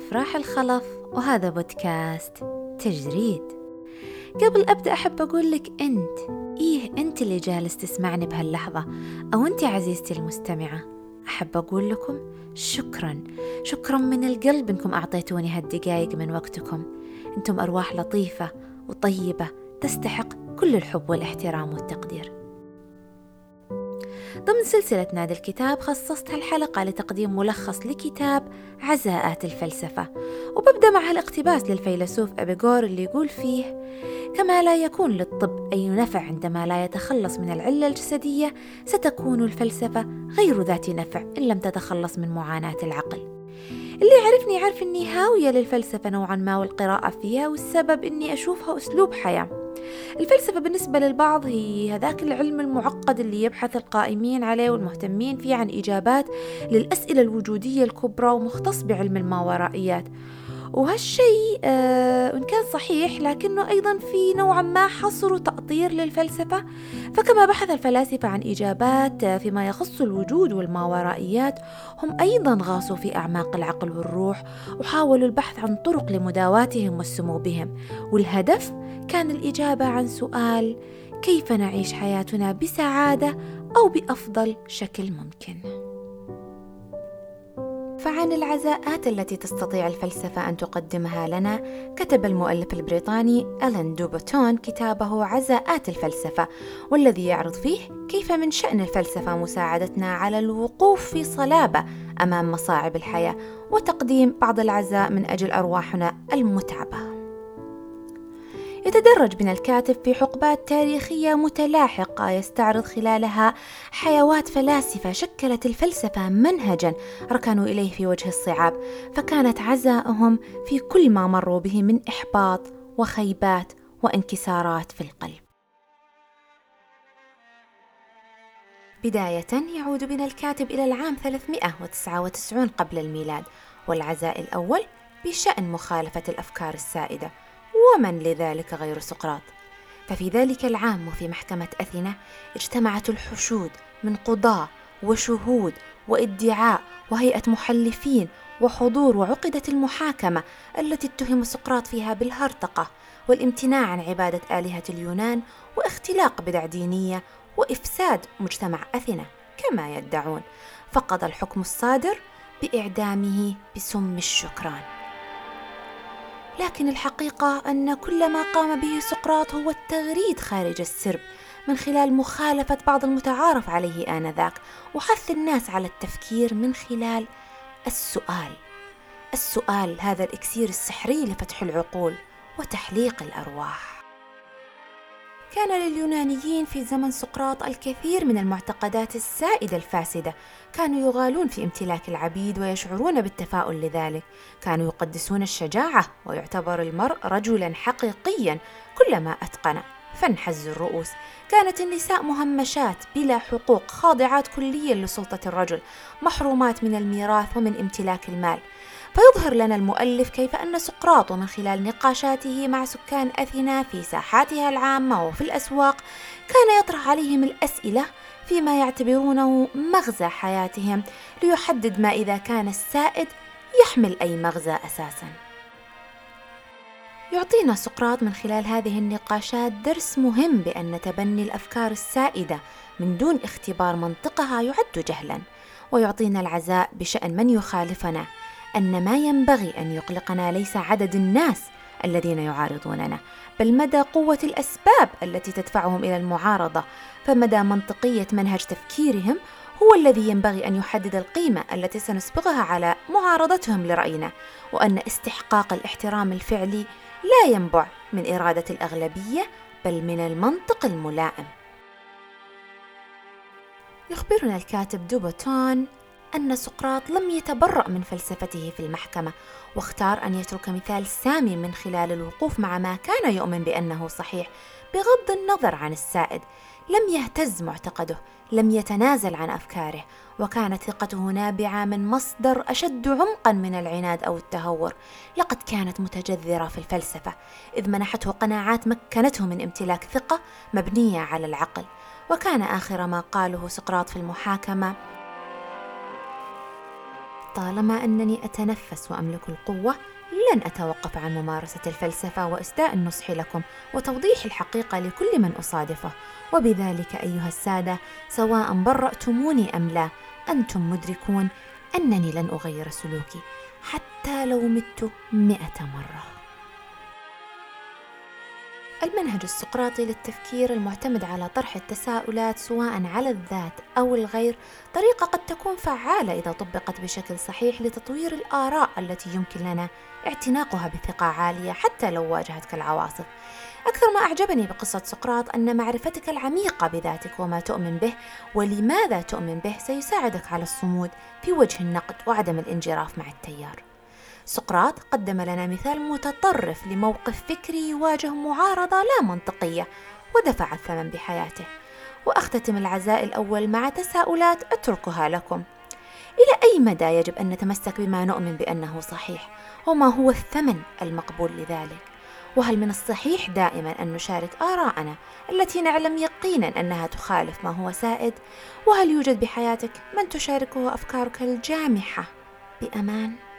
أفراح الخلف وهذا بودكاست تجريد. قبل أبدأ أحب أقول لك أنت إيه أنت اللي جالس تسمعني بهاللحظة؟ أو أنت عزيزتي المستمعة أحب أقول لكم شكرا. شكرا من القلب أنكم أعطيتوني هالدقايق من وقتكم. أنتم أرواح لطيفة وطيبة تستحق كل الحب والإحترام والتقدير. ضمن سلسلة نادي الكتاب خصصت هالحلقة لتقديم ملخص لكتاب عزاءات الفلسفة. وببدأ مع هالاقتباس للفيلسوف أبيغور اللي يقول فيه كما لا يكون للطب أي نفع عندما لا يتخلص من العلة الجسدية ستكون الفلسفة غير ذات نفع إن لم تتخلص من معاناة العقل. اللي يعرفني يعرف إني هاوية للفلسفة نوعا ما والقراءة فيها والسبب إني أشوفها أسلوب حياة. الفلسفة بالنسبة للبعض هي هذاك العلم المعقد اللي يبحث القائمين عليه والمهتمين فيه عن إجابات للأسئلة الوجودية الكبرى ومختص بعلم الماورائيات. وهالشيء آه إن كان صحيح لكنه أيضا في نوعا ما حصر وتأطير للفلسفة. فكما بحث الفلاسفة عن إجابات فيما يخص الوجود والماورائيات هم أيضا غاصوا في أعماق العقل والروح وحاولوا البحث عن طرق لمداواتهم والسمو بهم والهدف كان الإجابة عن سؤال كيف نعيش حياتنا بسعادة أو بأفضل شكل ممكن؟ فعن العزاءات التي تستطيع الفلسفة أن تقدمها لنا كتب المؤلف البريطاني ألان دوبوتون كتابه عزاءات الفلسفة والذي يعرض فيه كيف من شأن الفلسفة مساعدتنا على الوقوف في صلابة أمام مصاعب الحياة وتقديم بعض العزاء من أجل أرواحنا المتعبة. يتدرج بنا الكاتب في حقبات تاريخية متلاحقة يستعرض خلالها حيوات فلاسفة شكلت الفلسفة منهجا ركنوا إليه في وجه الصعاب فكانت عزائهم في كل ما مروا به من إحباط وخيبات وانكسارات في القلب. بداية يعود بنا الكاتب إلى العام 399 قبل الميلاد والعزاء الأول بشأن مخالفة الأفكار السائدة. ومن لذلك غير سقراط؟ ففي ذلك العام وفي محكمة أثينا اجتمعت الحشود من قضاة وشهود وادعاء وهيئة محلفين وحضور وعقدت المحاكمة التي اتهم سقراط فيها بالهرطقة والامتناع عن عبادة آلهة اليونان واختلاق بدع دينية وإفساد مجتمع أثينا كما يدعون. فقضى الحكم الصادر بإعدامه بسم الشكران. لكن الحقيقة أن كل ما قام به سقراط هو التغريد خارج السرب من خلال مخالفة بعض المتعارف عليه آنذاك وحث الناس على التفكير من خلال السؤال. السؤال هذا الإكسير السحري لفتح العقول وتحليق الأرواح. كان لليونانيين في زمن سقراط الكثير من المعتقدات السائدة الفاسدة. كانوا يغالون في امتلاك العبيد ويشعرون بالتفاؤل لذلك. كانوا يقدسون الشجاعة ويعتبر المرء رجلا حقيقيا كلما أتقن. فانحز الرؤوس. كانت النساء مهمشات بلا حقوق خاضعات كليا لسلطة الرجل محرومات من الميراث ومن امتلاك المال. فيظهر لنا المؤلف كيف أن سقراط من خلال نقاشاته مع سكان أثينا في ساحاتها العامة وفي الأسواق كان يطرح عليهم الأسئلة فيما يعتبرونه مغزى حياتهم ليحدد ما إذا كان السائد يحمل أي مغزى أساساً. يعطينا سقراط من خلال هذه النقاشات درس مهم بأن تبني الأفكار السائدة من دون اختبار منطقها يعد جهلا ويعطينا العزاء بشأن من يخالفنا أن ما ينبغي أن يقلقنا ليس عدد الناس الذين يعارضوننا بل مدى قوة الأسباب التي تدفعهم إلى المعارضة. فمدى منطقية منهج تفكيرهم هو الذي ينبغي أن يحدد القيمة التي سنسبقها على معارضتهم لرأينا وأن استحقاق الاحترام الفعلي لا ينبع من إرادة الأغلبية بل من المنطق الملائم. يخبرنا الكاتب دوبوتون أن سقراط لم يتبرأ من فلسفته في المحكمة واختار أن يترك مثال سامي من خلال الوقوف مع ما كان يؤمن بأنه صحيح بغض النظر عن السائد. لم يهتز معتقده لم يتنازل عن أفكاره وكانت ثقته نابعة من مصدر أشد عمقا من العناد أو التهور. لقد كانت متجذرة في الفلسفة إذ منحته قناعات مكنته من امتلاك ثقة مبنية على العقل. وكان آخر ما قاله سقراط في المحاكمة طالما أنني أتنفس وأملك القوة لن أتوقف عن ممارسة الفلسفة وإسداء النصح لكم وتوضيح الحقيقة لكل من أصادفه. وبذلك أيها السادة سواء برأتموني أم لا أنتم مدركون أنني لن أغير سلوكي حتى لو مت مئة مرة. المنهج السقراطي للتفكير المعتمد على طرح التساؤلات سواء على الذات أو الغير طريقة قد تكون فعالة إذا طبقت بشكل صحيح لتطوير الآراء التي يمكن لنا اعتناقها بثقة عالية حتى لو واجهتك العواصف أكثر ما أعجبني بقصة سقراط أن معرفتك العميقة بذاتك وما تؤمن به ولماذا تؤمن به سيساعدك على الصمود في وجه النقد وعدم الانجراف مع التيار. سقراط قدم لنا مثال متطرف لموقف فكري يواجه معارضة لا منطقية ودفع الثمن بحياته. وأختتم العزاء الأول مع تساؤلات أتركها لكم. إلى أي مدى يجب أن نتمسك بما نؤمن بأنه صحيح؟ وما هو الثمن المقبول لذلك؟ وهل من الصحيح دائما أن نشارك آراءنا التي نعلم يقينا أنها تخالف ما هو سائد؟ وهل يوجد بحياتك من تشاركه أفكارك الجامحة؟ بأمان؟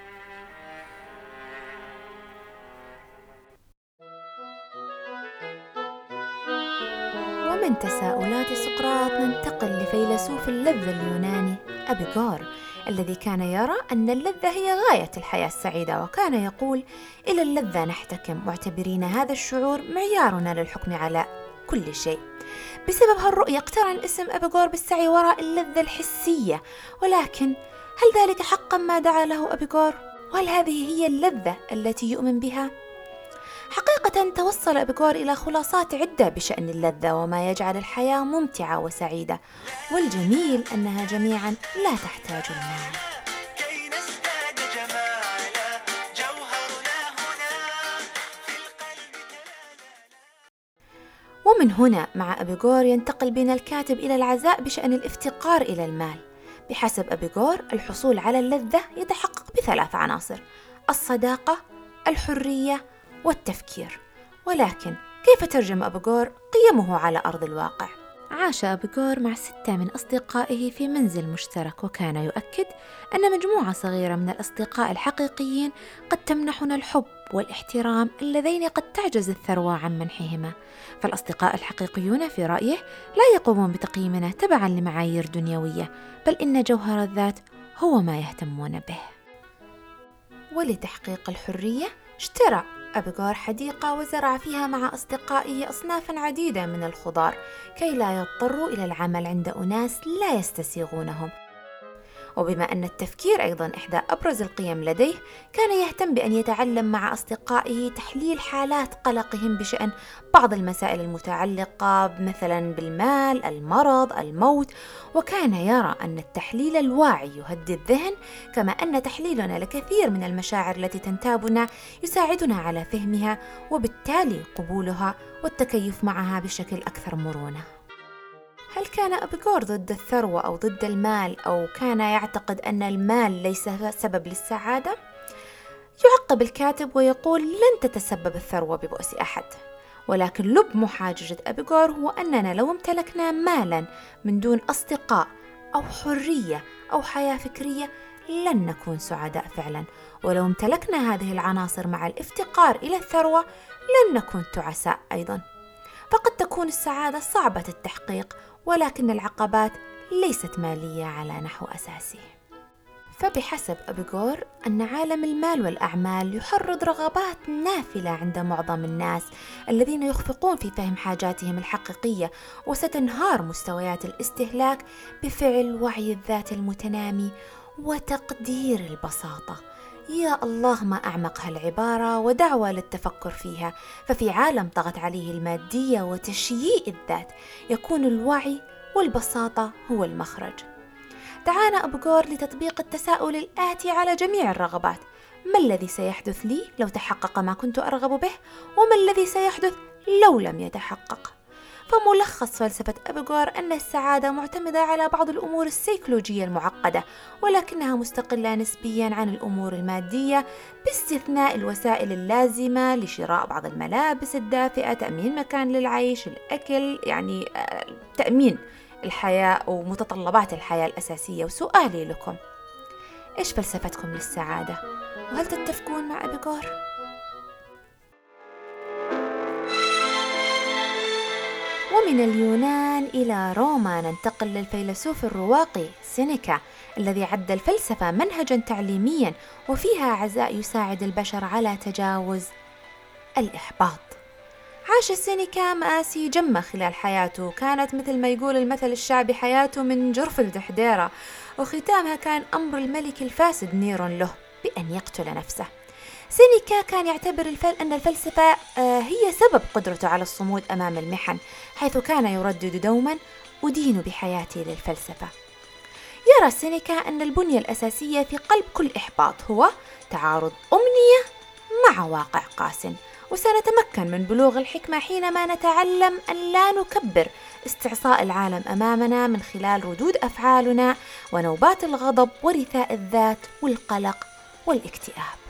ومن تساؤلات سقراط ننتقل لفيلسوف اللذة اليوناني أبيغور الذي كان يرى أن اللذة هي غاية الحياة السعيدة وكان يقول إلى اللذة نحتكم معتبرين هذا الشعور معيارنا للحكم على كل شيء بسبب هالرؤية اقترن اسم أبيغور بالسعي وراء اللذة الحسية ولكن هل ذلك حقا ما دعا له أبيغور؟ وهل هذه هي اللذة التي يؤمن بها؟ حقيقة توصل أبيغور إلى خلاصات عدة بشأن اللذة وما يجعل الحياة ممتعة وسعيدة والجميل أنها جميعا لا تحتاج المال. ومن هنا مع أبيغور ينتقل بنا الكاتب إلى العزاء بشأن الافتقار إلى المال. بحسب أبيغور الحصول على اللذة يتحقق بثلاث عناصر الصداقة الحرية والتفكير. ولكن كيف ترجم أبيغور قيمه على أرض الواقع؟ عاش أبيغور مع ستة من أصدقائه في منزل مشترك وكان يؤكد أن مجموعة صغيرة من الأصدقاء الحقيقيين قد تمنحنا الحب والاحترام اللذين قد تعجز الثروة عن منحهما. فالأصدقاء الحقيقيون في رأيه لا يقومون بتقييمنا تبعا لمعايير دنيوية بل إن جوهر الذات هو ما يهتمون به. ولتحقيق الحرية اشترى أبيغور حديقة وزرع فيها مع أصدقائه أصنافا عديدة من الخضار كي لا يضطروا إلى العمل عند أناس لا يستسيغونهم. وبما أن التفكير أيضا إحدى أبرز القيم لديه كان يهتم بأن يتعلم مع أصدقائه تحليل حالات قلقهم بشأن بعض المسائل المتعلقة مثلا بالمال، المرض، الموت، وكان يرى أن التحليل الواعي يهدي الذهن كما أن تحليلنا لكثير من المشاعر التي تنتابنا يساعدنا على فهمها وبالتالي قبولها والتكيف معها بشكل أكثر مرونة. هل كان أبيغور ضد الثروة أو ضد المال أو كان يعتقد أن المال ليس سبب للسعادة؟ يعقب الكاتب ويقول لن تتسبب الثروة ببؤس أحد ولكن لب محاججة أبيغور هو أننا لو امتلكنا مالا من دون أصدقاء أو حرية أو حياة فكرية لن نكون سعداء فعلا ولو امتلكنا هذه العناصر مع الافتقار إلى الثروة لن نكون تعساء أيضا فقد تكون السعادة صعبة التحقيق ولكن العقبات ليست مالية على نحو أساسي فبحسب أبيغور أن عالم المال والأعمال يحرض رغبات نافلة عند معظم الناس الذين يخفقون في فهم حاجاتهم الحقيقية وستنهار مستويات الاستهلاك بفعل وعي الذات المتنامي وتقدير البساطة. يا الله ما أعمق هالعبارة ودعوة للتفكر فيها. ففي عالم طغت عليه المادية وتشييء الذات يكون الوعي والبساطة هو المخرج. دعانا أبو جور لتطبيق التساؤل الآتي على جميع الرغبات. ما الذي سيحدث لي لو تحقق ما كنت أرغب به؟ وما الذي سيحدث لو لم يتحقق؟ فملخص فلسفة أبيغور أن السعادة معتمدة على بعض الأمور السيكولوجية المعقدة ولكنها مستقلة نسبيا عن الأمور المادية باستثناء الوسائل اللازمة لشراء بعض الملابس الدافئة تأمين مكان للعيش الأكل يعني آه، تأمين الحياة ومتطلبات الحياة الأساسية وسؤالي لكم إيش فلسفتكم للسعادة؟ وهل تتفقون مع أبيغور؟ ومن اليونان إلى روما ننتقل للفيلسوف الرواقي سينيكا الذي عد الفلسفة منهجا تعليميا وفيها عزاء يساعد البشر على تجاوز الإحباط. عاش سينيكا مآسي جمة خلال حياته. كانت مثل ما يقول المثل الشعبي حياته من جرف الدحديرة وختامها كان أمر الملك الفاسد نيرون له بأن يقتل نفسه. سينيكا كان يعتبر الفل أن الفلسفة آه، هي سبب قدرته على الصمود أمام المحن حيث كان يردد دوما أدين بحياتي للفلسفة. يرى سينيكا أن البنية الأساسية في قلب كل إحباط هو تعارض أمنية مع واقع قاس. وسنتمكن من بلوغ الحكمة حينما نتعلم أن لا نكبر استعصاء العالم أمامنا من خلال ردود أفعالنا ونوبات الغضب ورثاء الذات والقلق والاكتئاب.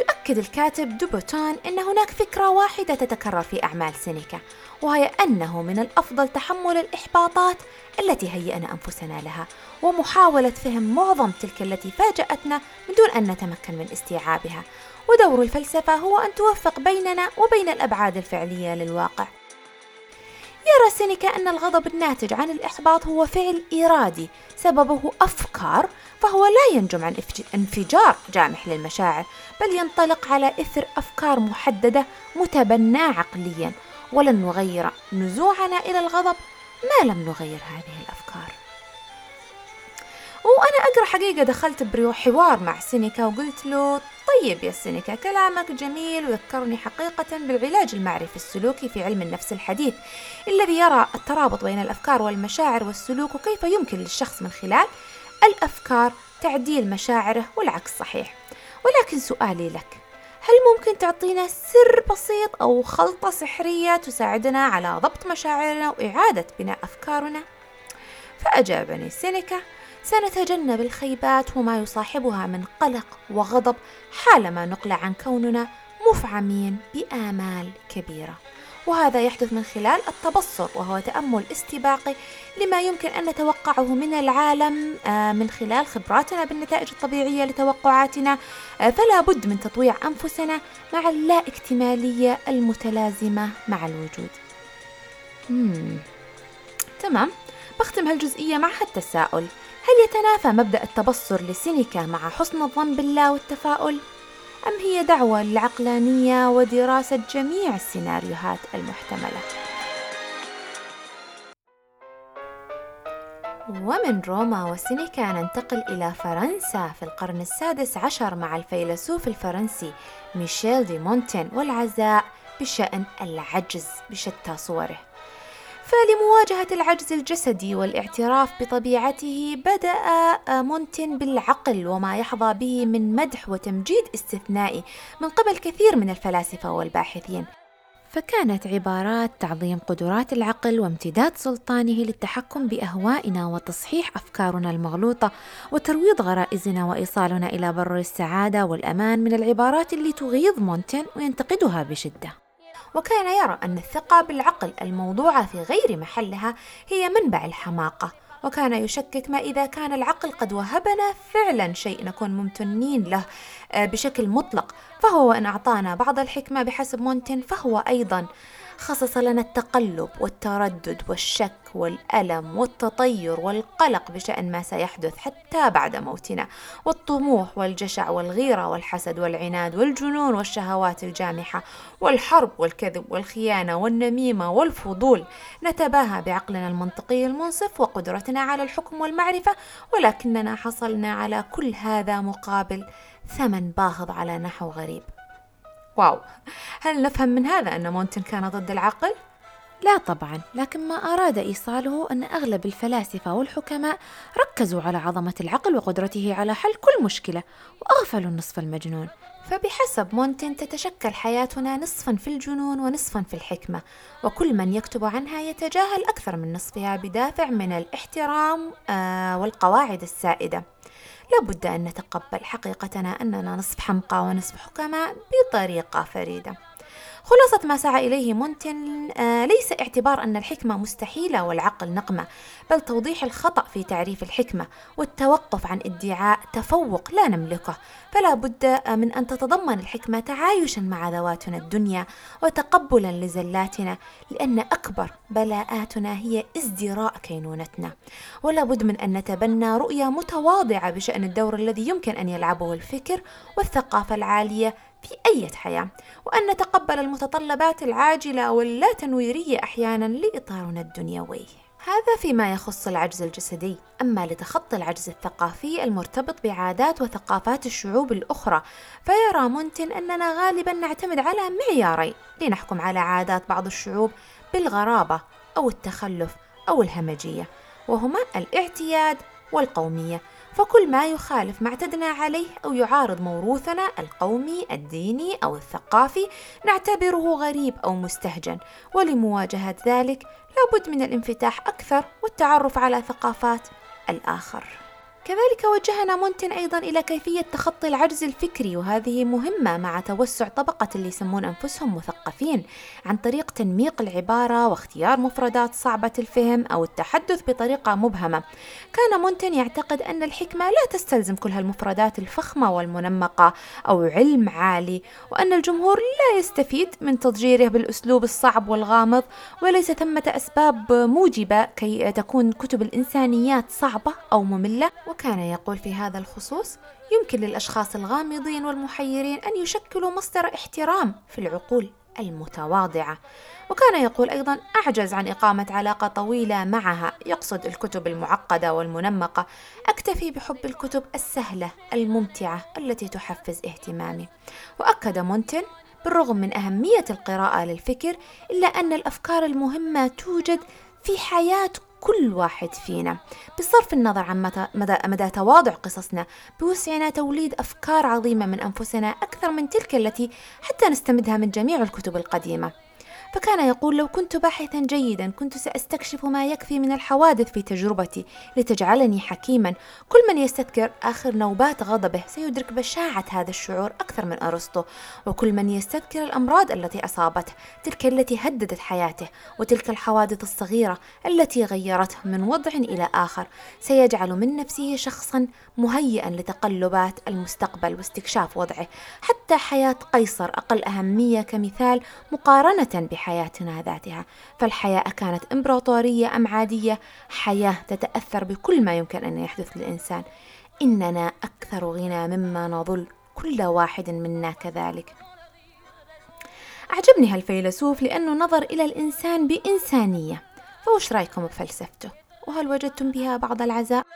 يؤكد الكاتب دوبوتان أن هناك فكرة واحدة تتكرر في أعمال سينيكا وهي أنه من الأفضل تحمل الإحباطات التي هيئنا أنفسنا لها ومحاولة فهم معظم تلك التي فاجأتنا من دون أن نتمكن من استيعابها. ودور الفلسفة هو أن توفق بيننا وبين الأبعاد الفعلية للواقع. يرى سينيكا أن الغضب الناتج عن الإحباط هو فعل إرادي سببه أفكار لا ينجم عن انفجار جامح للمشاعر بل ينطلق على إثر أفكار محددة متبناة عقليا. ولن نغير نزوعنا إلى الغضب ما لم نغير هذه الأفكار. وأنا أقرأ حقيقة دخلت بحوار مع سينيكا وقلت له طيب يا سينيكا كلامك جميل وذكرني حقيقة بالعلاج المعرفي السلوكي في علم النفس الحديث. الذي يرى الترابط بين الأفكار والمشاعر والسلوك وكيف يمكن للشخص من خلال الأفكار تعديل مشاعره والعكس صحيح ولكن سؤالي لك هل ممكن تعطينا سر بسيط أو خلطة سحرية تساعدنا على ضبط مشاعرنا وإعادة بناء أفكارنا؟ فأجابني سينيكا سنتجنب الخيبات وما يصاحبها من قلق وغضب حالما نقلع عن كوننا مفعمين بآمال كبيرة وهذا يحدث من خلال التبصر وهو تأمل استباقي لما يمكن أن نتوقعه من العالم آه، من خلال خبراتنا بالنتائج الطبيعية لتوقعاتنا آه، فلا بد من تطويع أنفسنا مع اللا اكتمالية المتلازمة مع الوجود مم. تمام بختم هالجزئية مع هالتساؤل هل يتنافى مبدأ التبصر لسينيكا مع حسن الظن بالله والتفاؤل؟ أم هي دعوة للعقلانية ودراسة جميع السيناريوهات المحتملة؟ ومن روما وسينيكا ننتقل إلى فرنسا في القرن السادس عشر مع الفيلسوف الفرنسي ميشيل دي مونتين والعزاء بشأن العجز بشتى صوره فلمواجهة العجز الجسدي والاعتراف بطبيعته بدأ مونتن بالعقل وما يحظى به من مدح وتمجيد استثنائي من قبل كثير من الفلاسفة والباحثين. فكانت عبارات تعظيم قدرات العقل وامتداد سلطانه للتحكم بأهوائنا وتصحيح أفكارنا المغلوطة وترويض غرائزنا وإيصالنا إلى بر السعادة والأمان من العبارات اللي تغيظ مونتن وينتقدها بشدة. وكان يرى أن الثقة بالعقل الموضوعة في غير محلها هي منبع الحماقة وكان يشكك ما إذا كان العقل قد وهبنا فعلا شيء نكون ممتنين له آه، بشكل مطلق فهو إن أعطانا بعض الحكمة بحسب مونتن فهو أيضا. خصص لنا التقلب والتردد والشك والألم والتطير والقلق بشأن ما سيحدث حتى بعد موتنا والطموح والجشع والغيرة والحسد والعناد والجنون والشهوات الجامحة والحرب والكذب والخيانة والنميمة والفضول. نتباهى بعقلنا المنطقي المنصف وقدرتنا على الحكم والمعرفة ولكننا حصلنا على كل هذا مقابل ثمن باهظ على نحو غريب. واو. هل نفهم من هذا أن مونتن كان ضد العقل؟ لا طبعا لكن ما أراد إيصاله أن أغلب الفلاسفة والحكماء ركزوا على عظمة العقل وقدرته على حل كل مشكلة وأغفلوا النصف المجنون. فبحسب مونتن تتشكل حياتنا نصفا في الجنون ونصفا في الحكمة وكل من يكتب عنها يتجاهل أكثر من نصفها بدافع من الاحترام آه، والقواعد السائدة. لابد أن نتقبل حقيقتنا أننا نصف حمقى ونصف حكماء بطريقة فريدة. خلاصة ما سعى إليه مونتن آه، ليس اعتبار أن الحكمة مستحيلة والعقل نقمة بل توضيح الخطأ في تعريف الحكمة والتوقف عن ادعاء تفوق لا نملكه. فلا بد من أن تتضمن الحكمة تعايشا مع ذواتنا الدنيا وتقبلا لزلاتنا لأن أكبر بلاءاتنا هي ازدراء كينونتنا. ولا بد من أن نتبنى رؤية متواضعة بشأن الدور الذي يمكن أن يلعبه الفكر والثقافة العالية في أي حياة وأن نتقبل المتطلبات العاجلة واللا تنويرية أحيانا لإطارنا الدنيوي. هذا فيما يخص العجز الجسدي. أما لتخطي العجز الثقافي المرتبط بعادات وثقافات الشعوب الأخرى فيرى مونتن أننا غالبا نعتمد على معيارين لنحكم على عادات بعض الشعوب بالغرابة أو التخلف أو الهمجية وهما الإعتياد والقومية. فكل ما يخالف ما اعتدنا عليه أو يعارض موروثنا القومي الديني أو الثقافي نعتبره غريب أو مستهجن. ولمواجهة ذلك لابد من الانفتاح أكثر والتعرف على ثقافات الآخر. كذلك وجهنا مونتن أيضا إلى كيفية تخطي العجز الفكري وهذه مهمة مع توسع طبقة اللي يسمون أنفسهم مثقفين عن طريق تنميق العبارة واختيار مفردات صعبة الفهم أو التحدث بطريقة مبهمة. كان مونتن يعتقد أن الحكمة لا تستلزم كل هالمفردات الفخمة والمنمقة أو علم عالي وأن الجمهور لا يستفيد من تضجيره بالأسلوب الصعب والغامض وليس ثمة أسباب موجبة كي تكون كتب الإنسانيات صعبة أو مملة. وكان يقول في هذا الخصوص يمكن للأشخاص الغامضين والمحيرين أن يشكلوا مصدر احترام في العقول المتواضعة. وكان يقول أيضا أعجز عن إقامة علاقة طويلة معها. يقصد الكتب المعقدة والمنمقة. أكتفي بحب الكتب السهلة الممتعة التي تحفز اهتمامي. وأكد مونتن بالرغم من أهمية القراءة للفكر إلا أن الأفكار المهمة توجد في حياة كل واحد فينا. بصرف النظر عن مدى, مدى, تواضع قصصنا بوسعنا توليد أفكار عظيمة من أنفسنا أكثر من تلك التي حتى نستمدها من جميع الكتب القديمة. فكان يقول لو كنت باحثا جيدا كنت سأستكشف ما يكفي من الحوادث في تجربتي لتجعلني حكيما. كل من يستذكر آخر نوبات غضبه سيدرك بشاعة هذا الشعور أكثر من أرسطو. وكل من يستذكر الأمراض التي أصابته تلك التي هددت حياته وتلك الحوادث الصغيرة التي غيرته من وضع إلى آخر سيجعل من نفسه شخصا مهيئا لتقلبات المستقبل واستكشاف وضعه. حتى حياة قيصر أقل أهمية كمثال مقارنة بحياتنا ذاتها. فالحياة كانت إمبراطورية أم عادية؟ حياة تتأثر بكل ما يمكن أن يحدث للإنسان. إننا أكثر غنى مما نظل كل واحد منا كذلك. أعجبني هالفيلسوف لأنه نظر إلى الإنسان بإنسانية. فوش رأيكم بفلسفته؟ وهل وجدتم بها بعض العزاء؟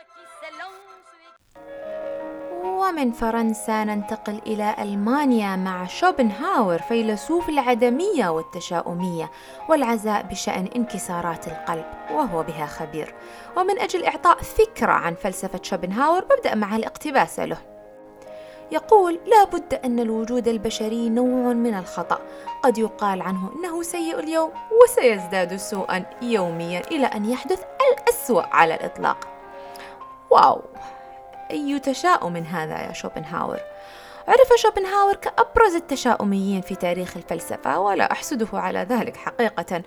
ومن فرنسا ننتقل إلى ألمانيا مع شوبنهاور فيلسوف العدمية والتشاؤمية والعزاء بشأن انكسارات القلب وهو بها خبير. ومن أجل إعطاء فكرة عن فلسفة شوبنهاور ببدأ مع الاقتباس له. يقول لا بد أن الوجود البشري نوع من الخطأ. قد يقال عنه إنه سيء اليوم وسيزداد سوءا يوميا إلى أن يحدث الأسوأ على الإطلاق. واو! أي تشاؤم هذا يا شوبنهاور. عرف شوبنهاور كأبرز التشاؤميين في تاريخ الفلسفة ولا أحسده على ذلك حقيقة.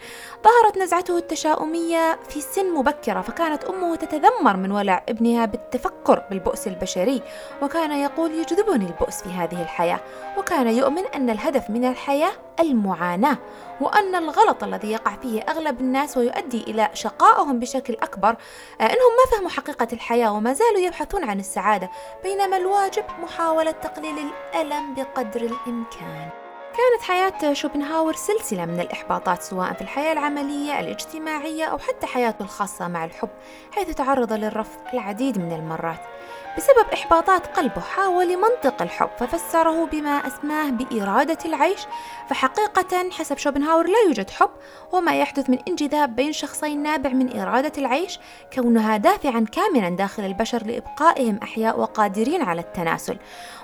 ظهرت نزعته التشاؤمية في سن مبكرة فكانت أمه تتذمر من ولع ابنها بالتفكر بالبؤس البشري وكان يقول يجذبني البؤس في هذه الحياة. وكان يؤمن أن الهدف من الحياة المعاناة وأن الغلط الذي يقع فيه أغلب الناس ويؤدي إلى شقائهم بشكل أكبر. آه، أنهم ما فهموا حقيقة الحياة وما زالوا يبحثون عن السعادة بينما الواجب محاولة تقليل الألم بقدر الإمكان. كانت حياة شوبنهاور سلسلة من الإحباطات سواء في الحياة العملية الاجتماعية أو حتى حياته الخاصة مع الحب حيث تعرض للرفض العديد من المرات. بسبب إحباطات قلبه حاول منطق الحب ففسره بما أسماه بإرادة العيش. فحقيقة حسب شوبنهاور لا يوجد حب وما يحدث من انجذاب بين شخصين نابع من إرادة العيش كونها دافعا كاملا داخل البشر لإبقائهم أحياء وقادرين على التناسل.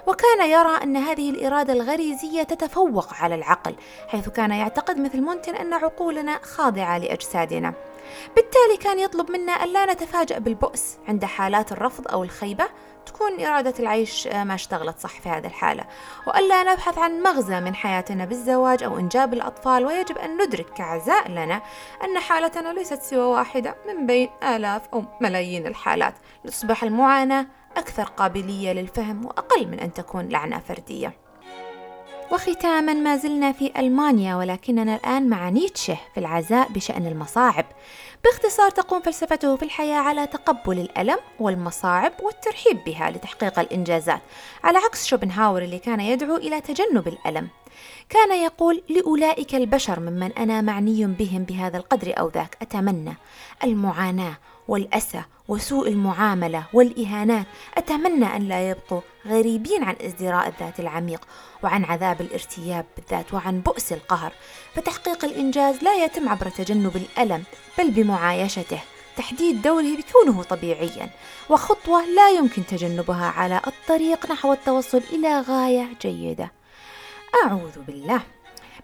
وكان يرى أن هذه الإرادة الغريزية تتفوق على العقل حيث كان يعتقد مثل مونتن أن عقولنا خاضعة لأجسادنا. بالتالي كان يطلب منا ألا نتفاجأ بالبؤس عند حالات الرفض أو الخيبة تكون إرادة العيش آه، ما اشتغلت صح في هذه الحالة. وألا نبحث عن مغزى من حياتنا بالزواج أو إنجاب الأطفال ويجب أن ندرك كعزاء لنا أن حالتنا ليست سوى واحدة من بين آلاف أو ملايين الحالات. لتصبح المعاناة أكثر قابلية للفهم وأقل من أن تكون لعنة فردية. وختاما ما زلنا في ألمانيا ولكننا الآن مع نيتشه في العزاء بشأن المصاعب. باختصار تقوم فلسفته في الحياة على تقبل الألم والمصاعب والترحيب بها لتحقيق الإنجازات على عكس شوبنهاور اللي كان يدعو إلى تجنب الألم. كان يقول لأولئك البشر ممن أنا معني بهم بهذا القدر أو ذاك. أتمنى المعاناة والأسى وسوء المعاملة والإهانات. أتمنى أن لا يبقوا غريبين عن ازدراء الذات العميق وعن عذاب الارتياب بالذات وعن بؤس القهر. فتحقيق الإنجاز لا يتم عبر تجنب الألم بل بمعايشته. تحديد دوره بكونه طبيعيا. وخطوة لا يمكن تجنبها على الطريق نحو التوصل إلى غاية جيدة. أعوذ بالله.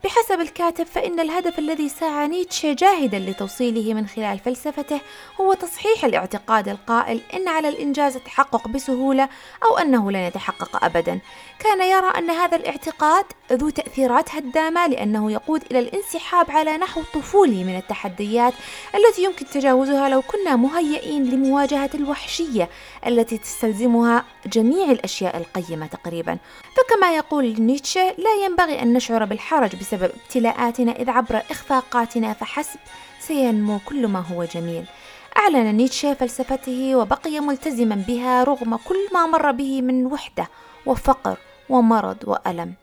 بحسب الكاتب فإن الهدف الذي سعى نيتشه جاهدا لتوصيله من خلال فلسفته هو تصحيح الاعتقاد القائل إن على الإنجاز التحقق بسهولة أو أنه لن يتحقق أبدا. كان يرى أن هذا الاعتقاد ذو تأثيرات هدامة لأنه يقود إلى الانسحاب على نحو طفولي من التحديات التي يمكن تجاوزها لو كنا مهيئين لمواجهة الوحشية التي تستلزمها جميع الأشياء القيمة تقريبا. فكما يقول نيتشه لا ينبغي أن نشعر بالحرج بسبب ابتلاءاتنا إذ عبر إخفاقاتنا فحسب سينمو كل ما هو جميل. أعلن نيتشه فلسفته وبقي ملتزما بها رغم كل ما مر به من وحدة وفقر ومرض وألم.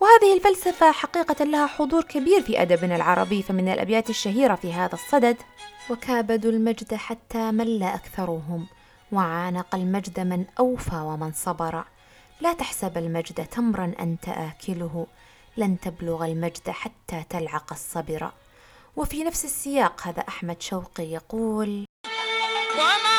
وهذه الفلسفة حقيقة لها حضور كبير في أدبنا العربي فمن الأبيات الشهيرة في هذا الصدد وكابدوا المجد حتى مل أكثرهم وعانق المجد من أوفى ومن صبر. لا تحسب المجد تمرا أنت آكله لن تبلغ المجد حتى تلعق الصبر. وفي نفس السياق هذا أحمد شوقي يقول سبحان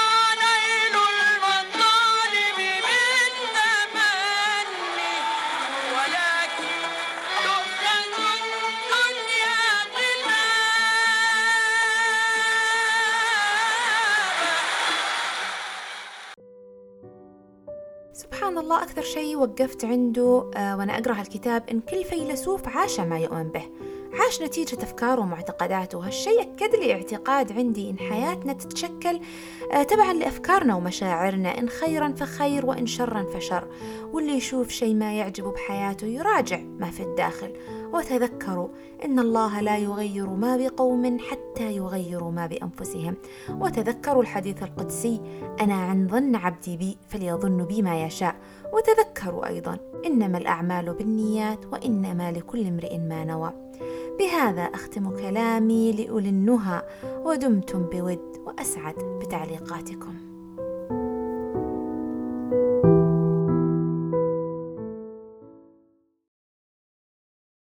أكثر شيء وقفت عنده آه وأنا أقرأ الكتاب إن كل فيلسوف عاش ما يؤمن به. عاش نتيجة أفكاره ومعتقداته. هالشيء أكد لي اعتقاد عندي إن حياتنا تتشكل آه تبعا لأفكارنا ومشاعرنا إن خيرا فخير وإن شرا فشر. واللي يشوف شيء ما يعجبه بحياته يراجع ما في الداخل. وتذكروا إن الله لا يغير ما بقوم حتى يغيروا ما بأنفسهم. وتذكروا الحديث القدسي أنا عن ظن عبدي بي فليظن بي ما يشاء. وتذكروا أيضا إنما الأعمال بالنيات وإنما لكل امرئ ما نوى. بهذا أختم كلامي لأولي النهى ودمتم بود وأسعد بتعليقاتكم. thank you